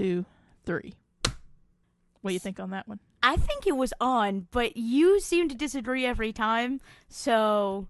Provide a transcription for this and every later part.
two, three. What do you think on that one? I think it was on, but you seem to disagree every time. So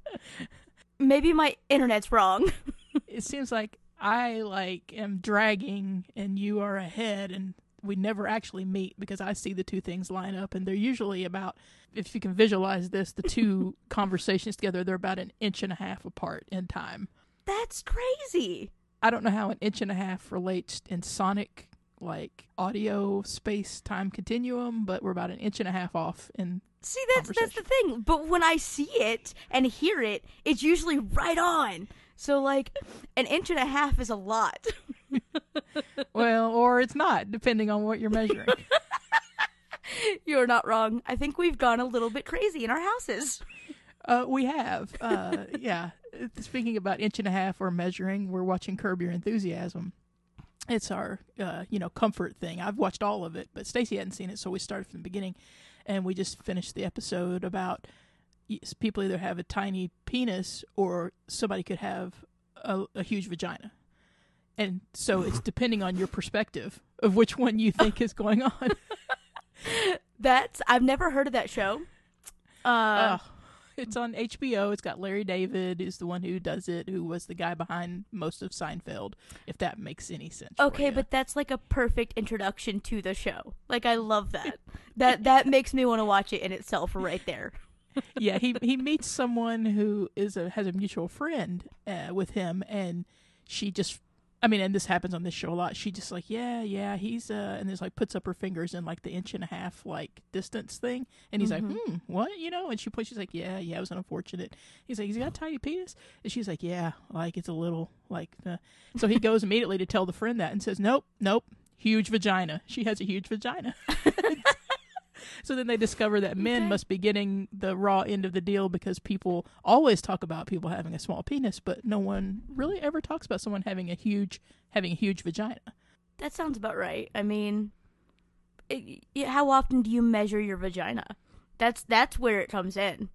maybe my internet's wrong. it seems like I like am dragging and you are ahead and we never actually meet because I see the two things line up and they're usually about if you can visualize this, the two conversations together, they're about an inch and a half apart in time. That's crazy. I don't know how an inch and a half relates in sonic like audio space time continuum, but we're about an inch and a half off in See, that's that's the thing. But when I see it and hear it, it's usually right on. So like an inch and a half is a lot. well, or it's not, depending on what you're measuring. You're not wrong. I think we've gone a little bit crazy in our houses. Uh, we have. Uh, yeah. Speaking about inch and a half or measuring, we're watching Curb Your Enthusiasm. It's our, uh, you know, comfort thing. I've watched all of it, but Stacy hadn't seen it, so we started from the beginning, and we just finished the episode about people either have a tiny penis or somebody could have a, a huge vagina, and so it's depending on your perspective of which one you think is going on. That's I've never heard of that show. Uh, oh, it's on HBO. It's got Larry David, is the one who does it, who was the guy behind most of Seinfeld. If that makes any sense. Okay, but that's like a perfect introduction to the show. Like I love that. that that makes me want to watch it in itself right there. yeah, he he meets someone who is a has a mutual friend uh, with him, and she just I mean, and this happens on this show a lot. She just like, yeah, yeah, he's uh, and there's like puts up her fingers in like the inch and a half like distance thing, and he's mm-hmm. like, hmm, what, you know? And she points, she's like, yeah, yeah, it was unfortunate. He's like, he's got a tiny penis, and she's like, yeah, like it's a little like. Uh. So he goes immediately to tell the friend that and says, nope, nope, huge vagina. She has a huge vagina. so then they discover that men okay. must be getting the raw end of the deal because people always talk about people having a small penis, but no one really ever talks about someone having a huge having a huge vagina. That sounds about right. I mean, it, how often do you measure your vagina? That's that's where it comes in.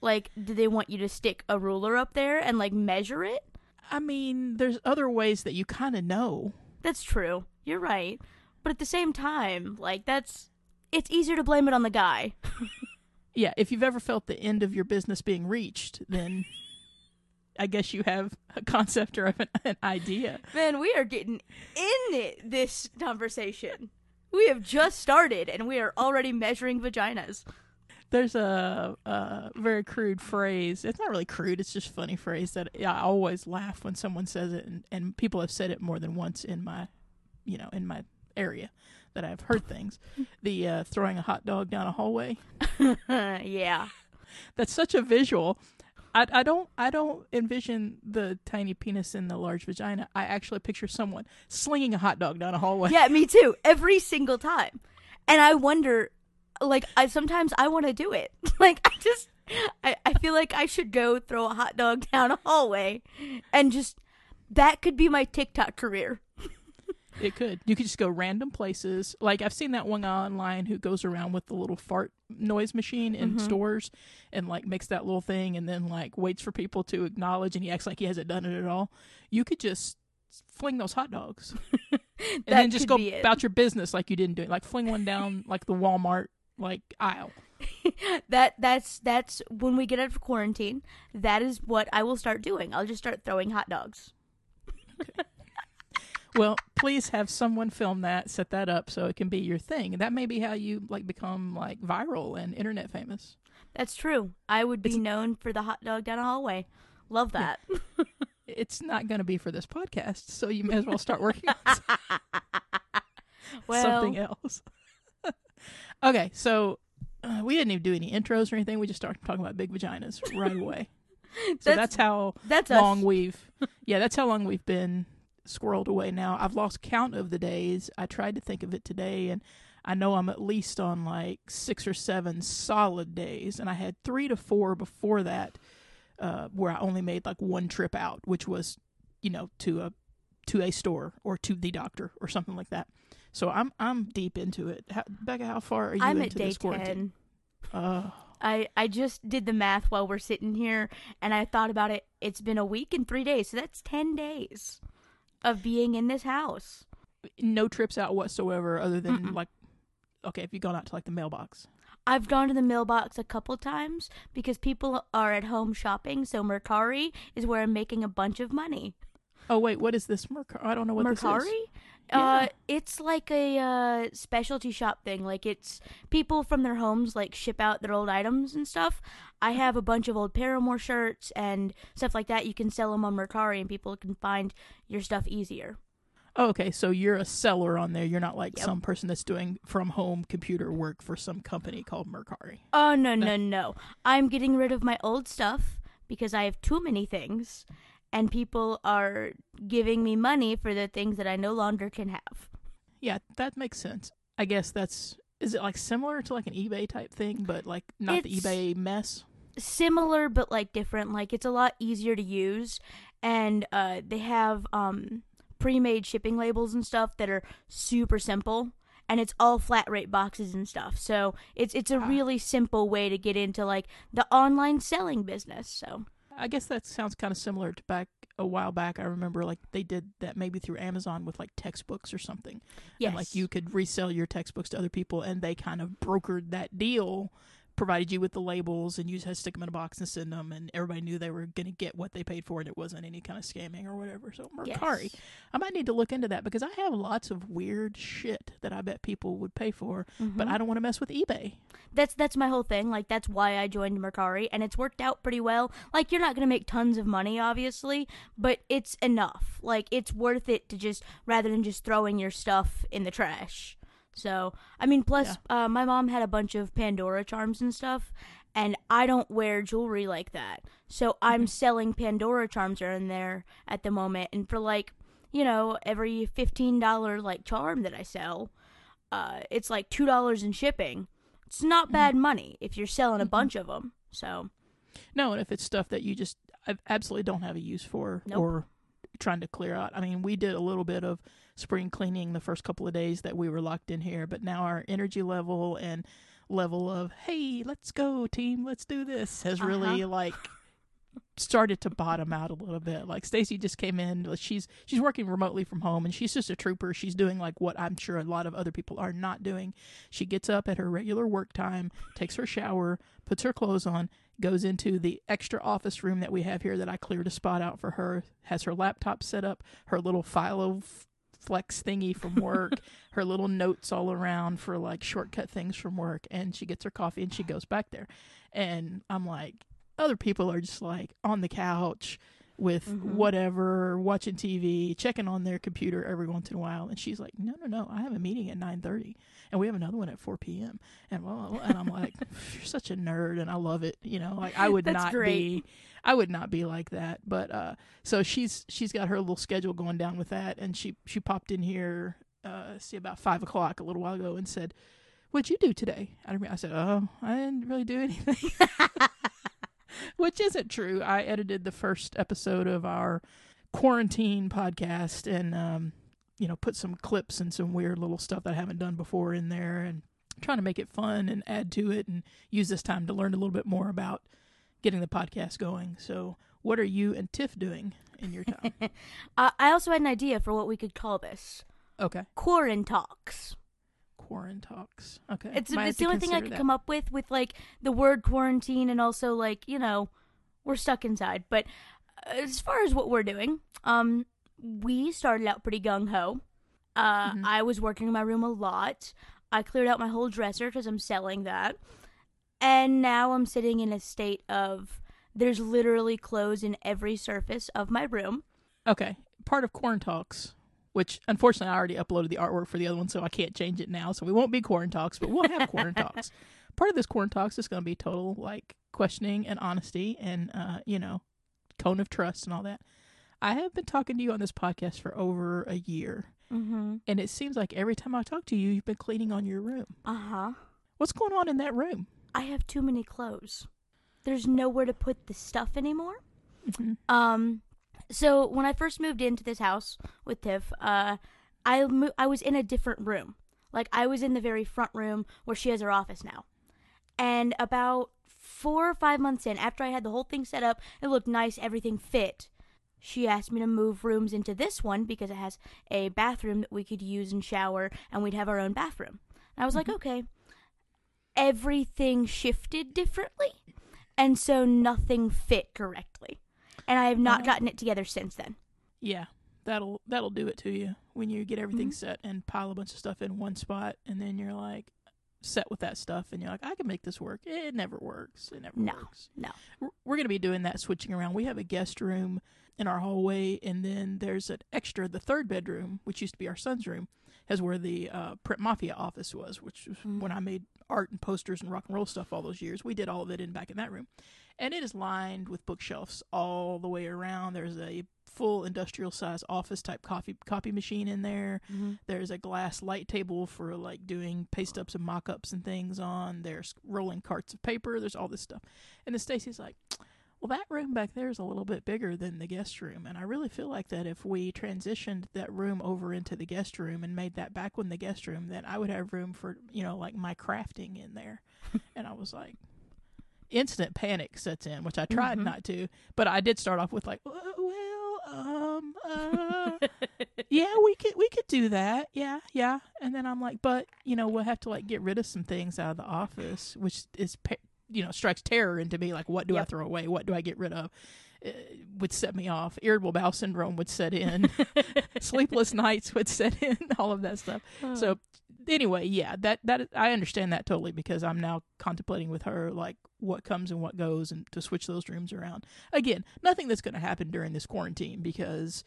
Like, do they want you to stick a ruler up there and like measure it? I mean, there's other ways that you kind of know. That's true. You're right. But at the same time, like that's it's easier to blame it on the guy. yeah, if you've ever felt the end of your business being reached, then I guess you have a concept or an, an idea. Man, we are getting in it this conversation. We have just started and we are already measuring vaginas. There's a, a very crude phrase. It's not really crude. It's just funny phrase that I always laugh when someone says it, and, and people have said it more than once in my, you know, in my area that I've heard things. The uh, throwing a hot dog down a hallway. yeah, that's such a visual. I, I don't I don't envision the tiny penis in the large vagina. I actually picture someone slinging a hot dog down a hallway. Yeah, me too. Every single time, and I wonder, like, I sometimes I want to do it. like, I just I, I feel like I should go throw a hot dog down a hallway, and just that could be my TikTok career. It could. You could just go random places. Like I've seen that one guy online who goes around with the little fart noise machine in mm-hmm. stores and like makes that little thing and then like waits for people to acknowledge and he acts like he hasn't done it at all. You could just fling those hot dogs. and then just go about your business like you didn't do it. Like fling one down like the Walmart like aisle. that that's that's when we get out of quarantine, that is what I will start doing. I'll just start throwing hot dogs. Okay well, please have someone film that, set that up so it can be your thing. That may be how you like become like viral and internet famous. That's true. I would be it's, known for the hot dog down the hallway. Love that. Yeah. it's not going to be for this podcast, so you may as well start working on well, something else. okay, so uh, we didn't even do any intros or anything. We just started talking about big vaginas right away. So that's, that's how that's long us. we've yeah, that's how long we've been squirreled away now. I've lost count of the days. I tried to think of it today, and I know I'm at least on like six or seven solid days, and I had three to four before that, uh, where I only made like one trip out, which was, you know, to a to a store or to the doctor or something like that. So I'm I'm deep into it. How, Becca, how far are you I'm into at day this quarantine? 10. Uh, I I just did the math while we're sitting here, and I thought about it. It's been a week and three days, so that's ten days of being in this house. no trips out whatsoever, other than Mm-mm. like, okay, if you've gone out to like the mailbox. I've gone to the mailbox a couple times because people are at home shopping, so Mercari is where I'm making a bunch of money. Oh wait, what is this Mercari? I don't know what Mercari? this is. Uh, it's like a uh, specialty shop thing. Like it's people from their homes like ship out their old items and stuff. I have a bunch of old Paramore shirts and stuff like that. You can sell them on Mercari, and people can find your stuff easier. Oh, okay, so you're a seller on there. You're not like Yep. some person that's doing from home computer work for some company called Mercari. Oh no no no! I'm getting rid of my old stuff because I have too many things, and people are giving me money for the things that I no longer can have. Yeah, that makes sense. I guess that's is it like similar to like an eBay type thing, but like not the eBay mess. similar but like different like it's a lot easier to use and uh they have um pre-made shipping labels and stuff that are super simple and it's all flat rate boxes and stuff so it's it's a Ah. really simple way to get into like the online selling business so I guess that sounds kind of similar to back a while back. I remember like they did that maybe through Amazon with like textbooks or something. yes And like you could resell your textbooks to other people and they kind of brokered that deal, provided you with the labels and you had to stick them in a box and send them and everybody knew they were going to get what they paid for and it wasn't any kind of scamming or whatever. So Mercari. yes. I might need to look into that because I have lots of weird shit that I bet people would pay for, but Mhm. I don't want to mess with eBay. that's that's my whole thing like that's why i joined mercari and it's worked out pretty well like you're not going to make tons of money obviously but it's enough like it's worth it to just rather than just throwing your stuff in the trash so i mean plus uh, my mom had a bunch of pandora charms and stuff and i don't wear jewelry like that so i'm selling pandora charms are in there at the moment and for like you know every $15 like charm that i sell uh, it's like two dollars in shipping it's not bad money if you're selling a Mhm. bunch of them. So No, and if it's stuff that you just absolutely don't have a use for Nope. or trying to clear out. I mean, we did a little bit of spring cleaning the first couple of days that we were locked in here, but now our energy level and level of hey, let's go team, let's do this has really Uh-huh. like started to bottom out a little bit. Like Stacy just came in, she's she's working remotely from home and she's just a trooper. She's doing like what I'm sure a lot of other people are not doing. She gets up at her regular work time, takes her shower, puts her clothes on, goes into the extra office room that we have here that I cleared a spot out for her, has her laptop set up, her little file f- flex thingy from work, her little notes all around for like shortcut things from work, and she gets her coffee and she goes back there. And I'm like, other people are just like on the couch with Mhm. whatever, watching TV, checking on their computer every once in a while. And she's like, no, no, no, I have a meeting at 9.30 and we have another one at 4 p.m. And, blah, blah, blah. and I'm like, you're such a nerd and I love it. You know, like I would That's not great. be, I would not be like that. But, uh, so she's, she's got her little schedule going down with that. And she, she popped in here, uh, see about five o'clock a little while ago and said, what'd you do today? I, I said, oh, I didn't really do anything. Which isn't true. I edited the first episode of our quarantine podcast and um, you know, put some clips and some weird little stuff that I haven't done before in there and trying to make it fun and add to it and use this time to learn a little bit more about getting the podcast going. So, what are you and Tiff doing in your time? uh, I also had an idea for what we could call this: okay. Quarren talks. Quarantine talks. Okay. It's, Might it's the only thing I could that. come up with with like the word quarantine and also like you know we're stuck inside. But uh, as far as what we're doing, um, we started out pretty gung ho. Uh, Mhm. I was working in my room a lot. I cleared out my whole dresser because I'm selling that, and now I'm sitting in a state of there's literally clothes in every surface of my room. Okay. Part of Corn Talks, which unfortunately I already uploaded the artwork for the other one, so I can't change it now. So we won't be Corn Talks, but we'll have Corn Talks. Part of this Corn Talks is going to be total like questioning and honesty and, uh, you know, cone of trust and all that. I have been talking to you on this podcast for over a year, Mm-hmm. and it seems like every time I talk to you, you've been cleaning on your room. Uh huh. What's going on in that room? I have too many clothes. There's nowhere to put the stuff anymore. Mhm. Um, so when I first moved into this house with Tiff, uh, I mo- I was in a different room. Like I was in the very front room where she has her office now. And about four or five months in, after I had the whole thing set up, it looked nice, everything fit. she asked me to move rooms into this one because it has a bathroom that we could use and shower, and we'd have our own bathroom. And I was like, okay. Everything shifted differently, and so nothing fit correctly. And I have not Uh, gotten it together since then. Yeah, that'll that'll do it to you when you get everything Mhm. set and pile a bunch of stuff in one spot, and then you're like set with that stuff, and you're like, I can make this work. It never works. It never No, works. no. We're- We're gonna be doing that switching around. We have a guest room in our hallway, and then there's an extra, the third bedroom, which used to be our son's room, is where the uh, Print Mafia office was, which was Mm. when I made art and posters and rock and roll stuff all those years. We did all of it in back in that room, and it is lined with bookshelves all the way around. There's a full industrial size office type coffee copy machine in there. There's a glass light table for like doing paste ups and mock ups and things on. There's rolling carts of paper. There's all this stuff. And then Stacy's like, Well, that room back there is a little bit bigger than the guest room. And I really feel like that if we transitioned that room over into the guest room and made that back one the guest room, then I would have room for, you know, like my crafting in there. and I was like, instant panic sets in, which I tried Mhm. not to. But I did start off with like, "Uh, well, um, uh, yeah, we could we could do that. Yeah, yeah. And then I'm like, but you know, we'll have to like get rid of some things out of the office, which is pa- you know strikes terror into me. Like, what do I throw away? What do I get rid of? It would set me off. Irritable bowel syndrome would set in. Sleepless nights would set in. All of that stuff. So anyway, yeah, that that I understand that totally because I'm now contemplating with her like what comes and what goes and to switch those rooms around. Again, nothing that's going to happen during this quarantine because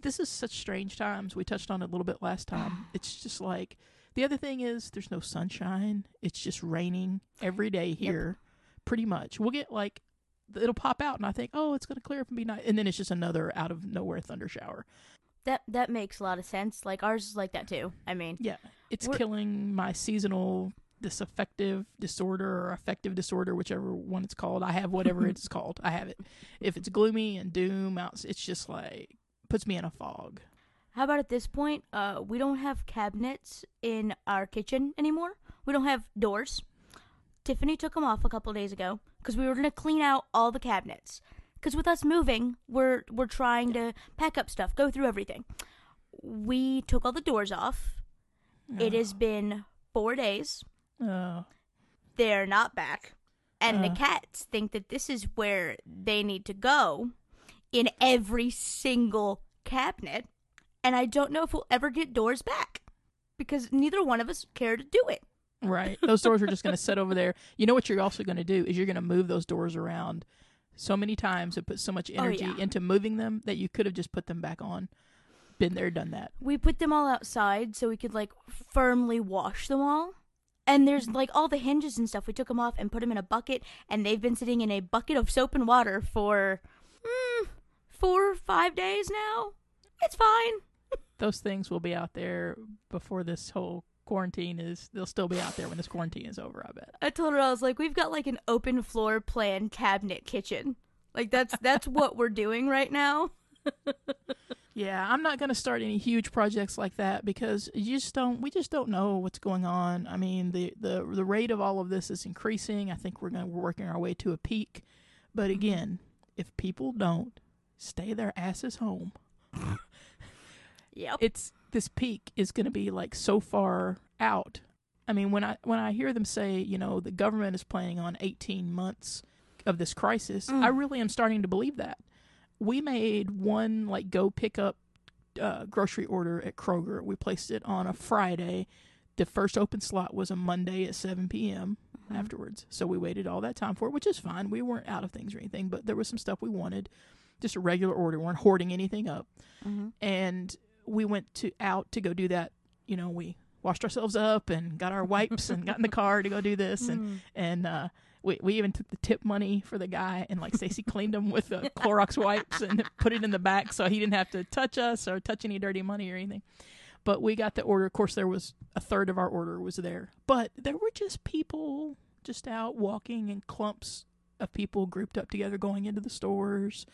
this is such strange times. We touched on it a little bit last time. It's just like the other thing is there's no sunshine. It's just raining every day here, pretty much. We'll get like it'll pop out and I think, oh, it's going to clear up and be nice, and then it's just another out of nowhere thunder shower. that that makes a lot of sense. Like ours is like that too. I mean, Yeah, it's We're- killing my seasonal disaffective disorder or affective disorder, whichever one it's called. I have whatever it's called. I have it. If it's gloomy and doom it's just like puts me in a fog. How about at this point, uh, we don't have cabinets in our kitchen anymore. We don't have doors. Tiffany took them off a couple days ago because we were gonna clean out all the cabinets. Because with us moving, we're we're trying to pack up stuff, go through everything. We took all the doors off. It has been four days. Uh, they're not back. And the cats think that this is where they need to go in every single cabinet. And I don't know if we'll ever get doors back because neither one of us care to do it. right. Those doors are just going to sit over there. You know what you're also going to do is you're going to move those doors around so many times and put so much energy yeah. into moving them that you could have just put them back on. Been there, done that. We put them all outside so we could like firmly wash them all. And there's like all the hinges and stuff. We took them off and put them in a bucket, and they've been sitting in a bucket of soap and water for mm, four or five days now. It's fine. Those things will be out there before this whole quarantine is. They'll still be out there when this quarantine is over. I bet. I told her I was like, we've got like an open floor plan cabinet kitchen. Like that's that's what we're doing right now. Yeah, I'm not going to start any huge projects like that because you just don't. We just don't know what's going on. I mean, the the the rate of all of this is increasing. I think we're going we're working our way to a peak. But mm-hmm. again, if people don't stay their asses home, Yep. it's this peak is going to be like so far out. I mean, when I when I hear them say, you know, the government is planning on 18 months of this crisis, Mm. I really am starting to believe that. We made one like go pick up uh, grocery order at Kroger. We placed it on a Friday. The first open slot was a Monday at 7 p.m. Mhm. afterwards. So we waited all that time for it, which is fine. We weren't out of things or anything, but there was some stuff we wanted. Just a regular order. We weren't hoarding anything up Mhm. and we went to out to go do that. You know, we washed ourselves up and got our wipes and got in the car to go do this, and Mm. and uh, we we even took the tip money for the guy, and like Stacy cleaned him with uh, Clorox wipes and put it in the back so he didn't have to touch us or touch any dirty money or anything. But we got the order. Of course, there was a third of our order was there, but there were just people just out walking in clumps of people grouped up together going into the stores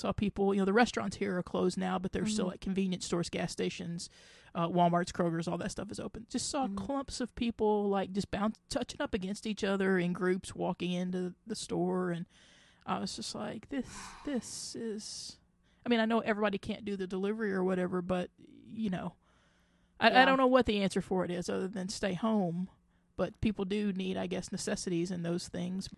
saw people you know the restaurants here are closed now but there's still Mhm. like convenience stores gas stations uh, walmart's kroger's all that stuff is open just saw Mhm. clumps of people like just bounce touching up against each other in groups walking into the store and i was just like this this is I mean, I know everybody can't do the delivery or whatever, but you know, I, Yeah. I don't know what the answer for it is other than stay home. But people do need, I guess, necessities and those things.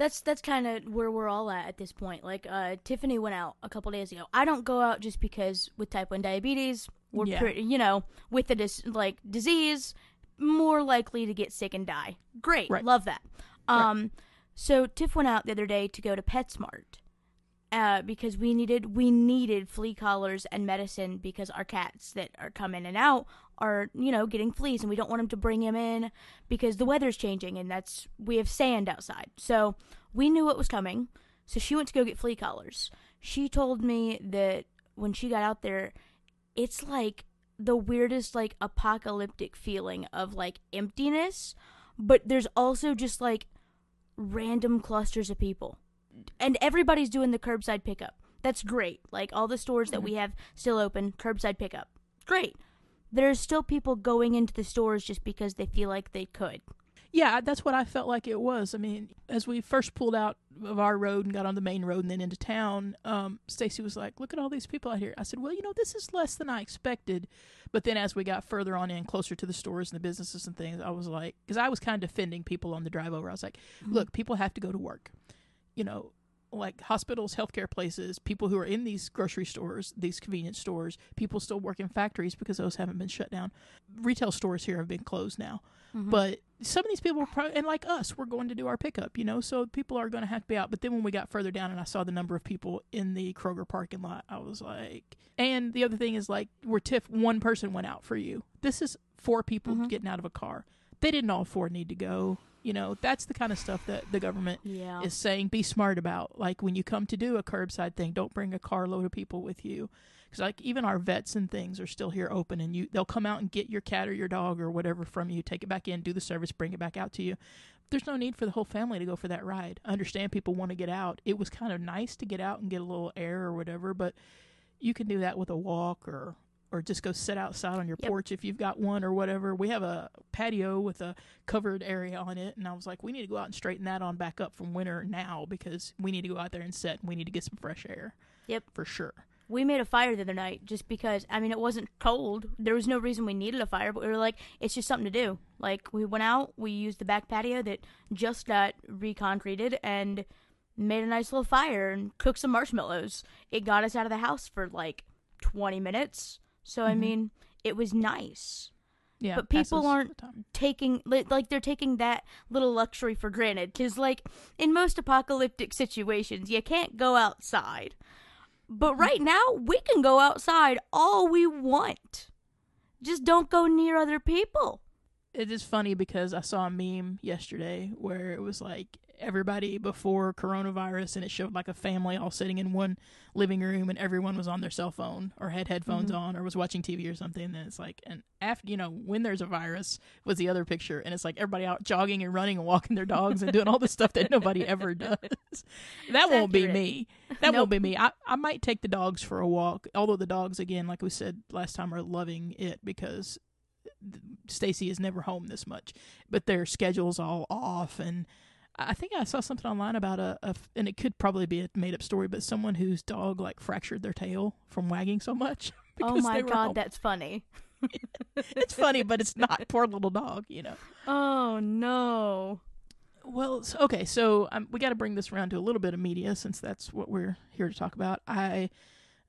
That's that's kind of where we're all at at this point. Like uh, Tiffany went out a couple days ago. I don't go out just because with type one diabetes, we're Yeah. pretty, you know, with the dis- like disease, more likely to get sick and die. Great, Right. love that. Right. Um, so Tiff went out the other day to go to PetSmart. Uh, because we needed we needed flea collars and medicine because our cats that are come in and out are you know getting fleas and we don't want them to bring him in because the weather's changing and that's we have sand outside. So we knew what was coming. So she went to go get flea collars. She told me that when she got out there it's like the weirdest like apocalyptic feeling of like emptiness but there's also just like random clusters of people. And everybody's doing the curbside pickup. That's great. Like all the stores that mm-hmm. we have still open curbside pickup. Great there's still people going into the stores just because they feel like they could Yeah, that's what I felt like it was. I mean, as we first pulled out of our road and got on the main road and then into town, um, Stacy was like, "Look at all these people out here." I said, "Well, you know, this is less than I expected." But then as we got further on in, closer to the stores and the businesses and things, I was like, because I was kind of defending people on the drive over. I was like, "Look, people have to go to work. You know, like hospitals, healthcare places, people who are in these grocery stores, these convenience stores, people still work in factories because those haven't been shut down. Retail stores here have been closed now, mm-hmm. but some of these people, are pro- and like us, we're going to do our pickup, you know, so people are going to have to be out. But then when we got further down and I saw the number of people in the Kroger parking lot, I was like, and the other thing is like, where Tiff, one person went out for you. This is four people mm-hmm. getting out of a car. They didn't all four need to go. You know, that's the kind of stuff that the government Yeah. is saying be smart about. Like when you come to do a curbside thing, don't bring a carload of people with you. Because like even our vets and things are still here open, and you they'll come out and get your cat or your dog or whatever from you, take it back in, do the service, bring it back out to you. There's no need for the whole family to go for that ride. I understand people want to get out. It was kind of nice to get out and get a little air or whatever, but you can do that with a walk or or just go sit outside on your Yep. porch if you've got one or whatever. We have a patio with a covered area on it, and I was like, we need to go out and straighten that on back up from winter now because we need to go out there and sit and we need to get some fresh air. Yep. for sure. we made a fire the other night just because I mean it wasn't cold. There was no reason we needed a fire, but we were like, it's just something to do. Like we went out, we used the back patio that just got reconcreted and made a nice little fire and cooked some marshmallows. It got us out of the house for like twenty minutes. So I Mhm. mean, it was nice. Yeah, But people aren't- Taking like they're taking that little luxury for granted because like in most apocalyptic situations, you can't go outside. But right now, we can go outside all we want. Just don't go near other people. It is funny because I saw a meme yesterday where it was like everybody before coronavirus and it showed like a family all sitting in one living room and everyone was on their cell phone or had headphones Mhm. on or was watching TV or something and it's like and after you know when there's a virus was the other picture and it's like everybody out jogging and running and walking their dogs and doing all the stuff that nobody ever does. That It's won't be me. That Nope. won't be me. I, I might take the dogs for a walk. Although the dogs, again, like we said last time, are loving it because Stacy is never home this much. But their schedule's all off, and I think I saw something online about a, a and it could probably be a made up story, but someone whose dog like fractured their tail from wagging so much. Oh my god, home. that's funny. it's funny, but it's not. Poor little dog, you know. Oh no. Well, okay, so um, we got to bring this around to a little bit of media since that's what we're here to talk about. I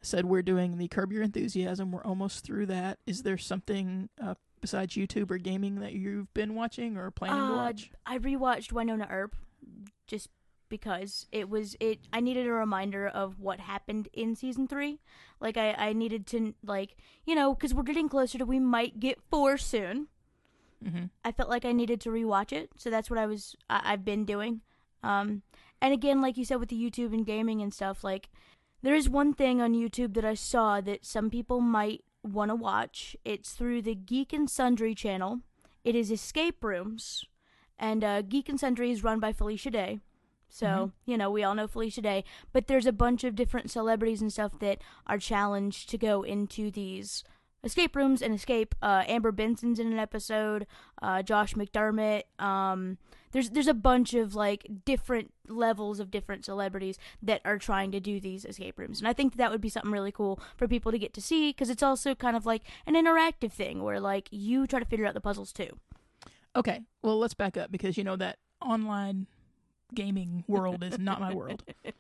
said we're doing the Curb Your Enthusiasm. We're almost through that. Is there something uh, besides YouTube or gaming that you've been watching or planning to Uh, watch? I rewatched Wynonna Earp just because it was it. I needed a reminder of what happened in season three. Like I, I needed to like you know because we're getting closer to we might get four soon. Mm-hmm. I felt like I needed to rewatch it, so that's what I was I, I've been doing. Um, and again, like you said with the YouTube and gaming and stuff, like there is one thing on YouTube that I saw that some people might want to watch. It's through the Geek and Sundry channel. It is escape rooms, and uh, Geek and Sundry is run by Felicia Day. So Mhm. you know we all know Felicia Day, but there's a bunch of different celebrities and stuff that are challenged to go into these escape rooms and escape. Uh, Amber Benson's in an episode. Uh, Josh McDermitt. Um, there's there's a bunch of like different levels of different celebrities that are trying to do these escape rooms and i think that would be something really cool for people to get to see because it's also kind of like an interactive thing where like you try to figure out the puzzles too Okay, well, let's back up because you know that online gaming world is not my world.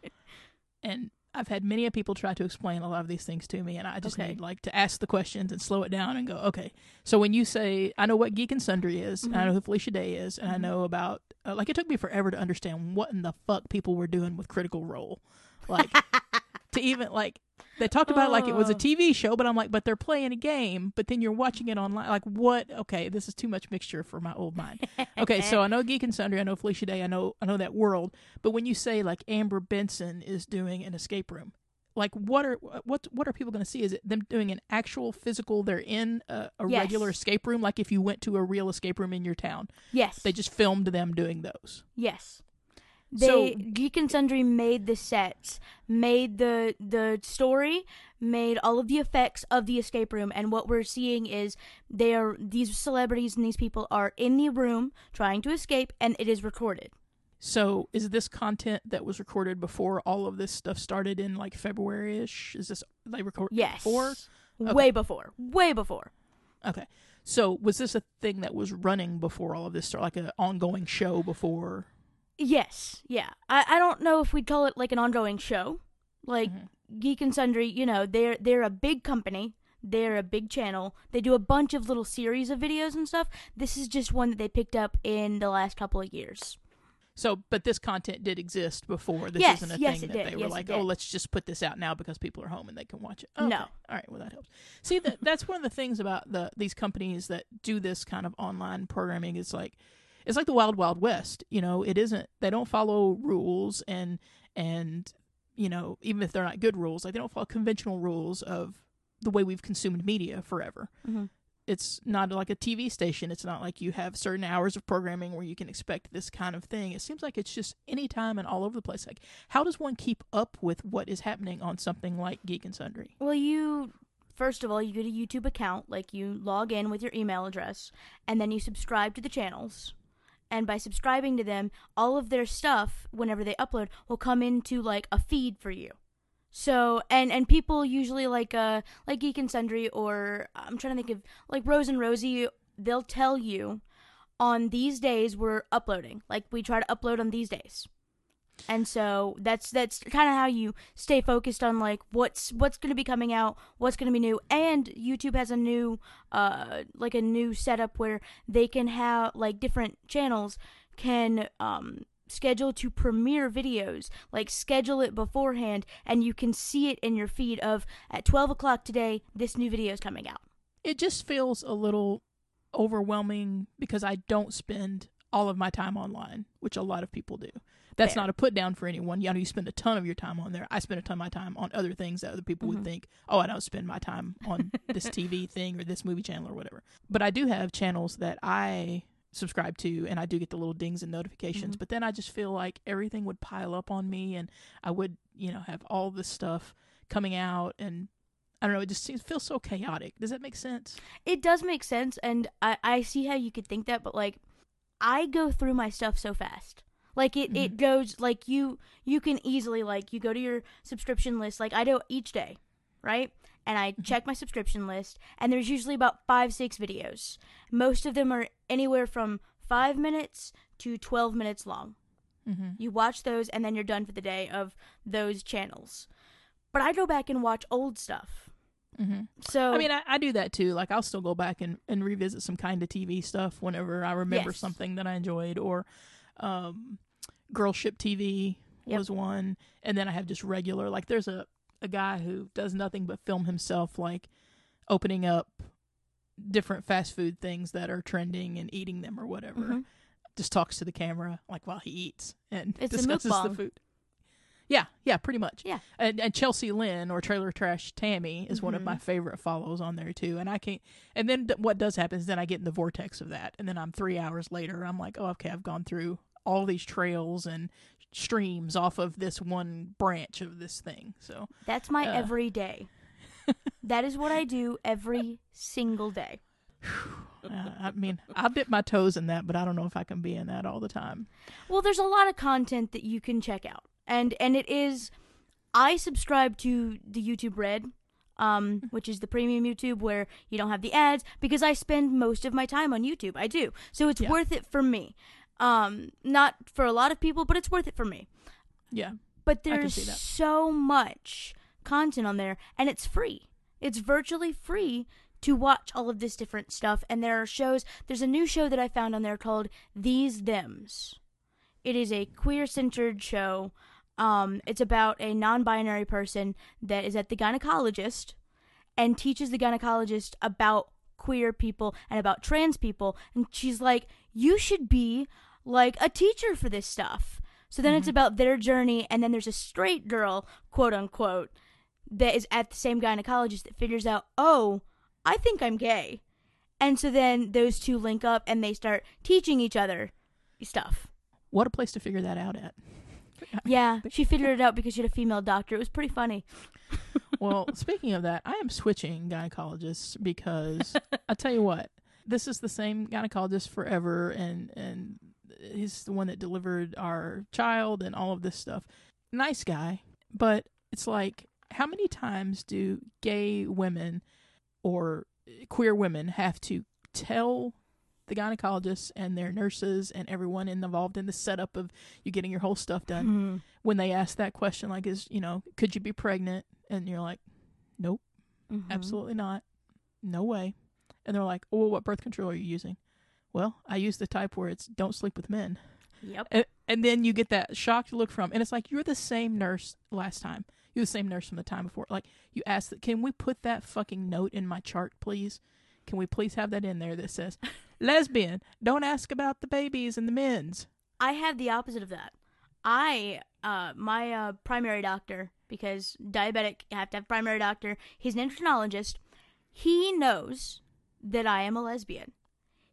And I've had many of people try to explain a lot of these things to me, and I just Okay. need like to ask the questions and slow it down and go, okay. So when you say, I know what Geek and Sundry is, and I Mhm. know who Felicia Day is, and I Mhm. know about, uh, like, it took me forever to understand what in the fuck people were doing with Critical Role, like to even like. They talked about it like it was a Oh. TV show, but I'm like, but they're playing a game, but then you're watching it online. Like, what? Okay, this is too much mixture for my old mind. Okay, so I know Geek and Sundry, I know Felicia Day, I know I know that world. But when you say like Amber Benson is doing an escape room, like what are what what are people going to see? Is it them doing an actual physical? They're in a, a Yes. regular escape room, like if you went to a real escape room in your town. yes They just filmed them doing those. Yes. They So- Geek and Sundry made the sets, made the the story, made all of the effects of the escape room, and what we're seeing is they are these celebrities and these people are in the room trying to escape, and it is recorded. So is this content that was recorded before all of this stuff started in like February ish? Is this they record Yes. before? Okay. Way before. Way before. Okay. So was this a thing that was running before all of this started, like an ongoing show before? Yes. Yeah. I, I don't know if we'd call it like an ongoing show. Like Mhm. Geek and Sundry, you know, they're they're a big company. They're a big channel. They do a bunch of little series of videos and stuff. This is just one that they picked up in the last couple of years. So, but this content did exist before. This Yes, isn't a yes, thing that did. they were Yes, like, "Oh, let's just put this out now because people are home and they can watch it." Okay. No. All right. Well, that helps. See, that that's one of the things about the these companies that do this kind of online programming. Is like, it's like the wild wild west. You know, it isn't. They don't follow rules and and you know, even if they're not good rules, like they don't follow conventional rules of the way we've consumed media forever. Mhm. It's not like a TV station. It's not like you have certain hours of programming where you can expect this kind of thing. It seems like it's just anytime and all over the place. Like, how does one keep up with what is happening on something like Geek and Sundry? Well, you first of all, you get a YouTube account, like you log in with your email address, and then you subscribe to the channels. And by subscribing to them, all of their stuff, whenever they upload, will come into like a feed for you. So and and people usually like uh like Geek and Sundry or I'm trying to think of like Rose and Rosie, they'll tell you on these days we're uploading. Like we try to upload on these days. And so that's that's kind of how you stay focused on like what's what's going to be coming out, what's going to be new. And YouTube has a new uh like a new setup where they can have like different channels can um schedule to premiere videos like schedule it beforehand and you can see it in your feed of at 12 o'clock today this new video is coming out It just feels a little overwhelming because I don't spend all of my time online, which a lot of people do. That's Fair. not a put down for anyone. You know, you spend a ton of your time on there. I spend a ton of my time on other things that other people Mhm. would think, oh, I don't spend my time on this TV thing or this movie channel or whatever. But I do have channels that I subscribe to and I do get the little dings and notifications. Mhm. But then I just feel like everything would pile up on me and I would, you know, have all this stuff coming out and I don't know, it just seems feels so chaotic. Does that make sense? it does make sense and I, I see how you could think that but like i go through my stuff so fast like it, it goes like you you can easily like you go to your subscription list like i do each day right and i check my subscription list and there's usually about five six videos most of them are anywhere from five minutes to 12 minutes long Mm-hmm. you watch those and then you're done for the day of those channels but i go back and watch old stuff Mm-hmm. so I mean, I, I do that too. Like, I'll still go back and, and revisit some kind of TV stuff whenever I remember Yes. something that I enjoyed, or um, Girl Ship TV Yep. was one. And then I have just regular, like, there's a, a guy who does nothing but film himself, like, opening up different fast food things that are trending and eating them or whatever. Mhm. Just talks to the camera, like, while he eats and It's discusses the food. Yeah, yeah, pretty much. Yeah. And, and Chelsea Lynn or Trailer Trash Tammy is one of Mhm. my favorite follows on there too. And I can't. And then th- what does happen is then I get in the vortex of that, and then I'm three hours later. I'm like, oh, okay, I've gone through all these trails and streams off of this one branch of this thing. So That's my Uh. every day. that is what I do every single day. Uh, I mean, I'll dip my toes in that, but I don't know if I can be in that all the time. Well, there's a lot of content that you can check out, and and it is. I subscribe to the YouTube Red, um, which is the premium YouTube where you don't have the ads because I spend most of my time on YouTube. I do, so it's Yeah. worth it for me. Um, not for a lot of people, but it's worth it for me. Yeah. But there's so much content on there, and it's free. It's virtually free to watch all of this different stuff. And there are shows. There's a new show that I found on there called These Thems. It is a queer centered show. Um, it's about a non binary person that is at the gynecologist and teaches the gynecologist about queer people and about trans people. And she's like, You should be like a teacher for this stuff. So then it's mm-hmm. about their journey, and then there's a straight girl, quote unquote, that is at the same gynecologist that figures out, oh, I think I'm gay. And so then those two link up and they start teaching each other stuff. What a place to figure that out at. Yeah, she figured it out because she had a female doctor. It was pretty funny. Well, speaking of that, I am switching gynecologists because I tell you what, this is the same gynecologist forever, and and he's the one that delivered our child and all of this stuff. Nice guy, but it's like, how many times do gay women or queer women have to tell the gynecologists and their nurses and everyone involved in the setup of you getting your whole stuff done Mm-hmm. when they ask that question like is you know could you be pregnant and you're like nope Mhm. absolutely not no way and they're like oh what birth control are you using well i use the type where it's don't sleep with men Yep. and, and then you get that shocked look from and it's like you're the same nurse last time you're the same nurse from the time before like you asked that can we put that fucking note in my chart please can we please have that in there that says lesbian don't ask about the babies and the men's I have the opposite of that. I, uh, my uh, primary doctor, because diabetic, you have to have a primary doctor. He's an endocrinologist. He knows that I am a lesbian.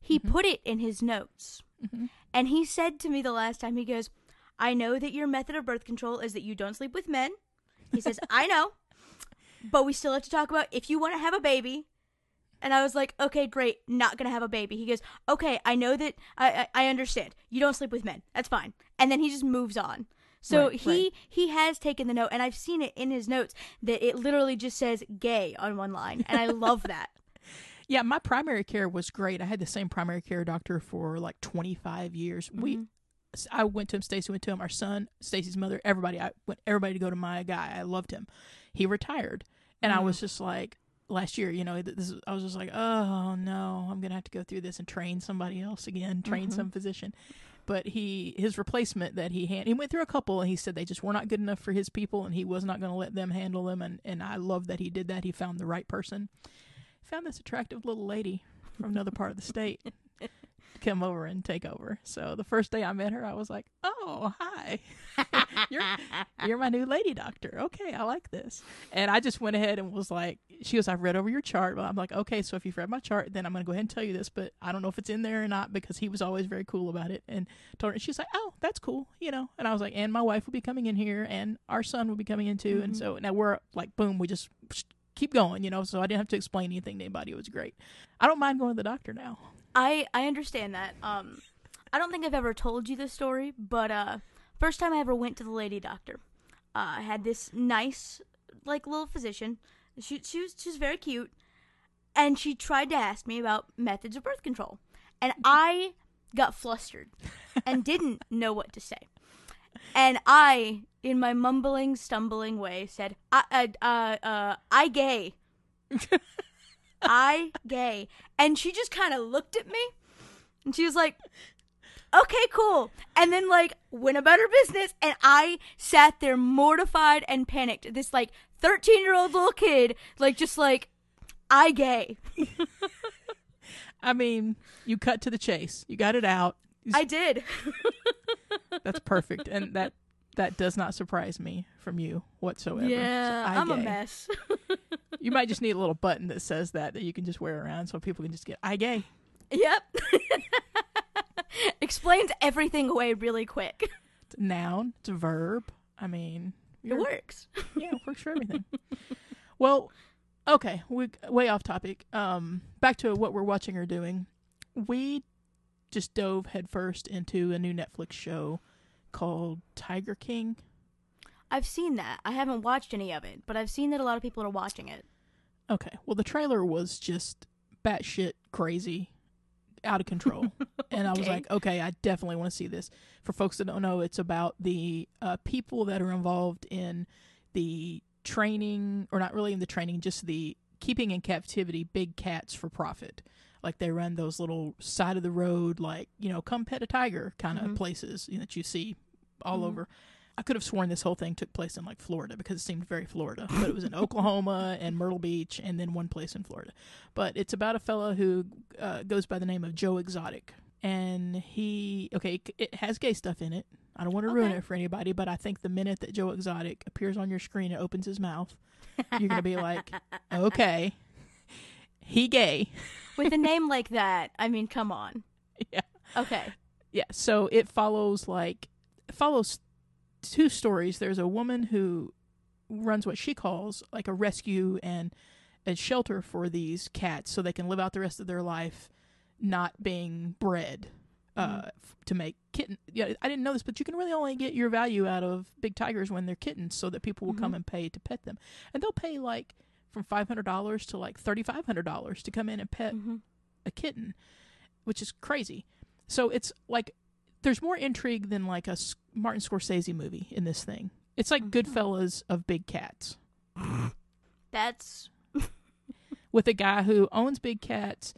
He put it in his notes, Mhm. and he said to me the last time. He goes, "I know that your method of birth control is that you don't sleep with men." He says, "I know, but we still have to talk about if you want to have a baby." And I was like, okay, great, not gonna have a baby. He goes, okay, I know that, I, I, I understand. You don't sleep with men. That's fine. And then he just moves on. So Right, he right. he has taken the note, and I've seen it in his notes that it literally just says "gay" on one line, and I love that. Yeah, my primary care was great. I had the same primary care doctor for like 25 years. We mm-hmm. I went to him, Stacy went to him, our son, Stacy's mother, everybody. I went everybody to go to my guy. I loved him. He retired. And I mm-hmm. was just like last year, you know, this I was just like, "Oh no, I'm going to have to go through this and train somebody else again, train mm-hmm. some physician." But he his replacement that he had, he went through a couple and he said they just were not good enough for his people and he was not going to let them handle them and and I love that he did that. He found the right person found this attractive little lady from another part of the state to come over and take over. So the first day I met her, I was like, "Oh, hi, you're you're my new lady doctor. Okay, I like this." And I just went ahead and was like, "She goes, I've read over your chart." Well, I'm like, "Okay, so if you've read my chart, then I'm going to go ahead and tell you this, but I don't know if it's in there or not because he was always very cool about it." And told her, and she's like, "Oh, that's cool," you know. And I was like, "And my wife will be coming in here, and our son will be coming in too." And mm-hmm. so now we're like, boom, we just keep going, you know. So I didn't have to explain anything to anybody. It was great. I don't mind going to the doctor now. I I understand that. Um, I don't think I've ever told you this story, but uh, first time I ever went to the lady doctor, uh, I had this nice like little physician. She she was she was very cute, and she tried to ask me about methods of birth control, and I got flustered and didn't know what to say. And I, in my mumbling, stumbling way, said, "I, uh, uh, uh I gay." I gay. And she just kind of looked at me and she was like, okay, cool. And then, like, went about her business. And I sat there mortified and panicked. This, like, 13 year old little kid, like, just like, I gay. I mean, you cut to the chase. You got it out. I did. That's perfect, and that that does not surprise me from you whatsoever. So, I I'm a mess. You might just need a little button that says that that you can just wear around so people can just get I gay. yep. Explains everything away really quick. It's a noun. It's a verb. I mean, It works. yeah, it works for everything. well, okay, we way off topic. Um, back to what we're watching or doing. we just dove headfirst into a new Netflix show called Tiger King. I've seen that. I haven't watched any of it, but I've seen that a lot of people are watching it. Okay, well, the trailer was just batshit crazy, out of control. and I was like, okay, I definitely want to see this. For folks that don't know, it's about the uh, people that are involved in the training, or not really in the training, just the keeping in captivity big cats for profit. Like they run those little side of the road, like, you know, come pet a tiger kind of Mhm. places you know, that you see all Mhm. over. I could have sworn this whole thing took place in like Florida because it seemed very Florida, but it was in Oklahoma and Myrtle Beach and then one place in Florida. But it's about a fella who uh, goes by the name of Joe Exotic. And he, okay, it has gay stuff in it. I don't want to ruin Okay. it for anybody, but I think the minute that Joe Exotic appears on your screen and opens his mouth, you're going to be like, okay, he gay. With a name like that, I mean, come on. Yeah. Okay. Yeah, so it follows like it follows two stories. There's a woman who runs what she calls like a rescue and a shelter for these cats so they can live out the rest of their life not being bred uh, f- to make kitten. Yeah, I didn't know this, but you can really only get your value out of big tigers when they're kittens, so that people will come and pay to pet them, and they'll pay like from five hundred dollars to like thirty five hundred dollars to come in and pet hmm a kitten, which is crazy. So it's like there's more intrigue than like a Martin Scorsese movie in this thing. It's like Mhm. Goodfellas of big cats That's with a guy who owns big cats,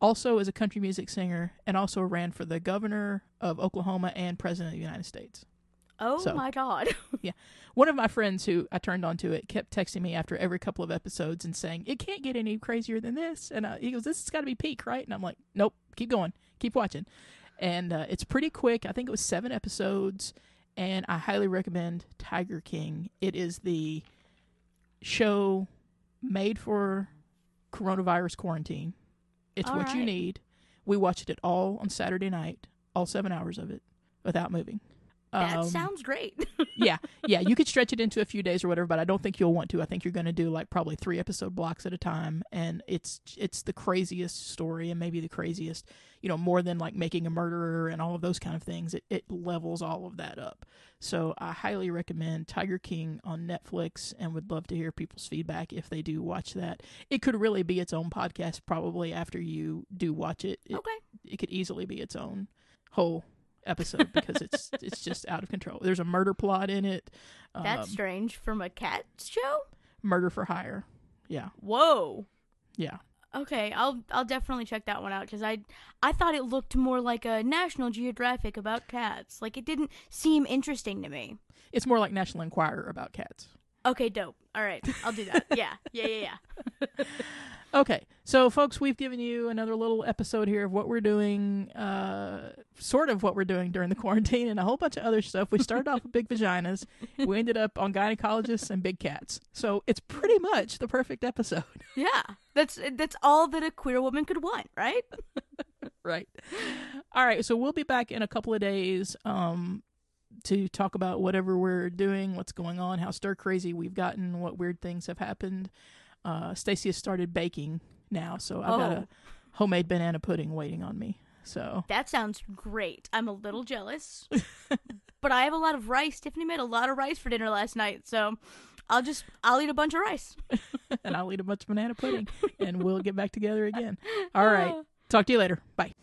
also is a country music singer, and also ran for the governor of Oklahoma and president of the United States. Oh So- my god. Yeah. One of my friends who I turned on to it kept texting me after every couple of episodes and saying, It can't get any crazier than this. And uh, he goes, This has got to be peak, right? And I'm like, Nope, keep going, keep watching. And uh, it's pretty quick. I think it was seven episodes. And I highly recommend Tiger King. It is the show made for coronavirus quarantine. It's All what you need. We watched it all on Saturday night, all seven hours of it, without moving. That Um, sounds great. yeah, yeah, you could stretch it into a few days or whatever, but I don't think you'll want to. I think you're going to do like probably three episode blocks at a time, and it's it's the craziest story and maybe the craziest, you know, more than like making a murderer and all of those kind of things. It it levels all of that up. So I highly recommend Tiger King on Netflix, and would love to hear people's feedback if they do watch that. It could really be its own podcast probably after you do watch it. It, okay. it could easily be its own whole episode because it's it's just out of control. There's a murder plot in it. Um, That's strange from a cat show? murder for hire. Yeah, Whoa. yeah. Okay, I'll I'll definitely check that one out because I I thought it looked more like a National Geographic about cats. Like it didn't seem interesting to me. It's more like National Enquirer about cats. Okay, dope. All right, I'll do that. yeah, yeah, yeah, yeah. Okay, so folks, we've given you another little episode here of what we're doing, uh, sort of what we're doing during the quarantine, and a whole bunch of other stuff. We started off with big vaginas, we ended up on gynecologists and big cats. So it's pretty much the perfect episode, Yeah, that's that's all that a queer woman could want, right? right? All right, so we'll be back in a couple of days. Um, to talk about whatever we're doing, what's going on, how stir crazy we've gotten, what weird things have happened. Uh, Stacy has started baking now, so I've got Oh. a homemade banana pudding waiting on me. So That sounds great. I'm a little jealous, but I have a lot of rice. Tiffany made a lot of rice for dinner last night, so I'll just I'll eat a bunch of rice. and I'll eat a bunch of banana pudding, and we'll get back together again. All right, ah. talk to you later. Bye.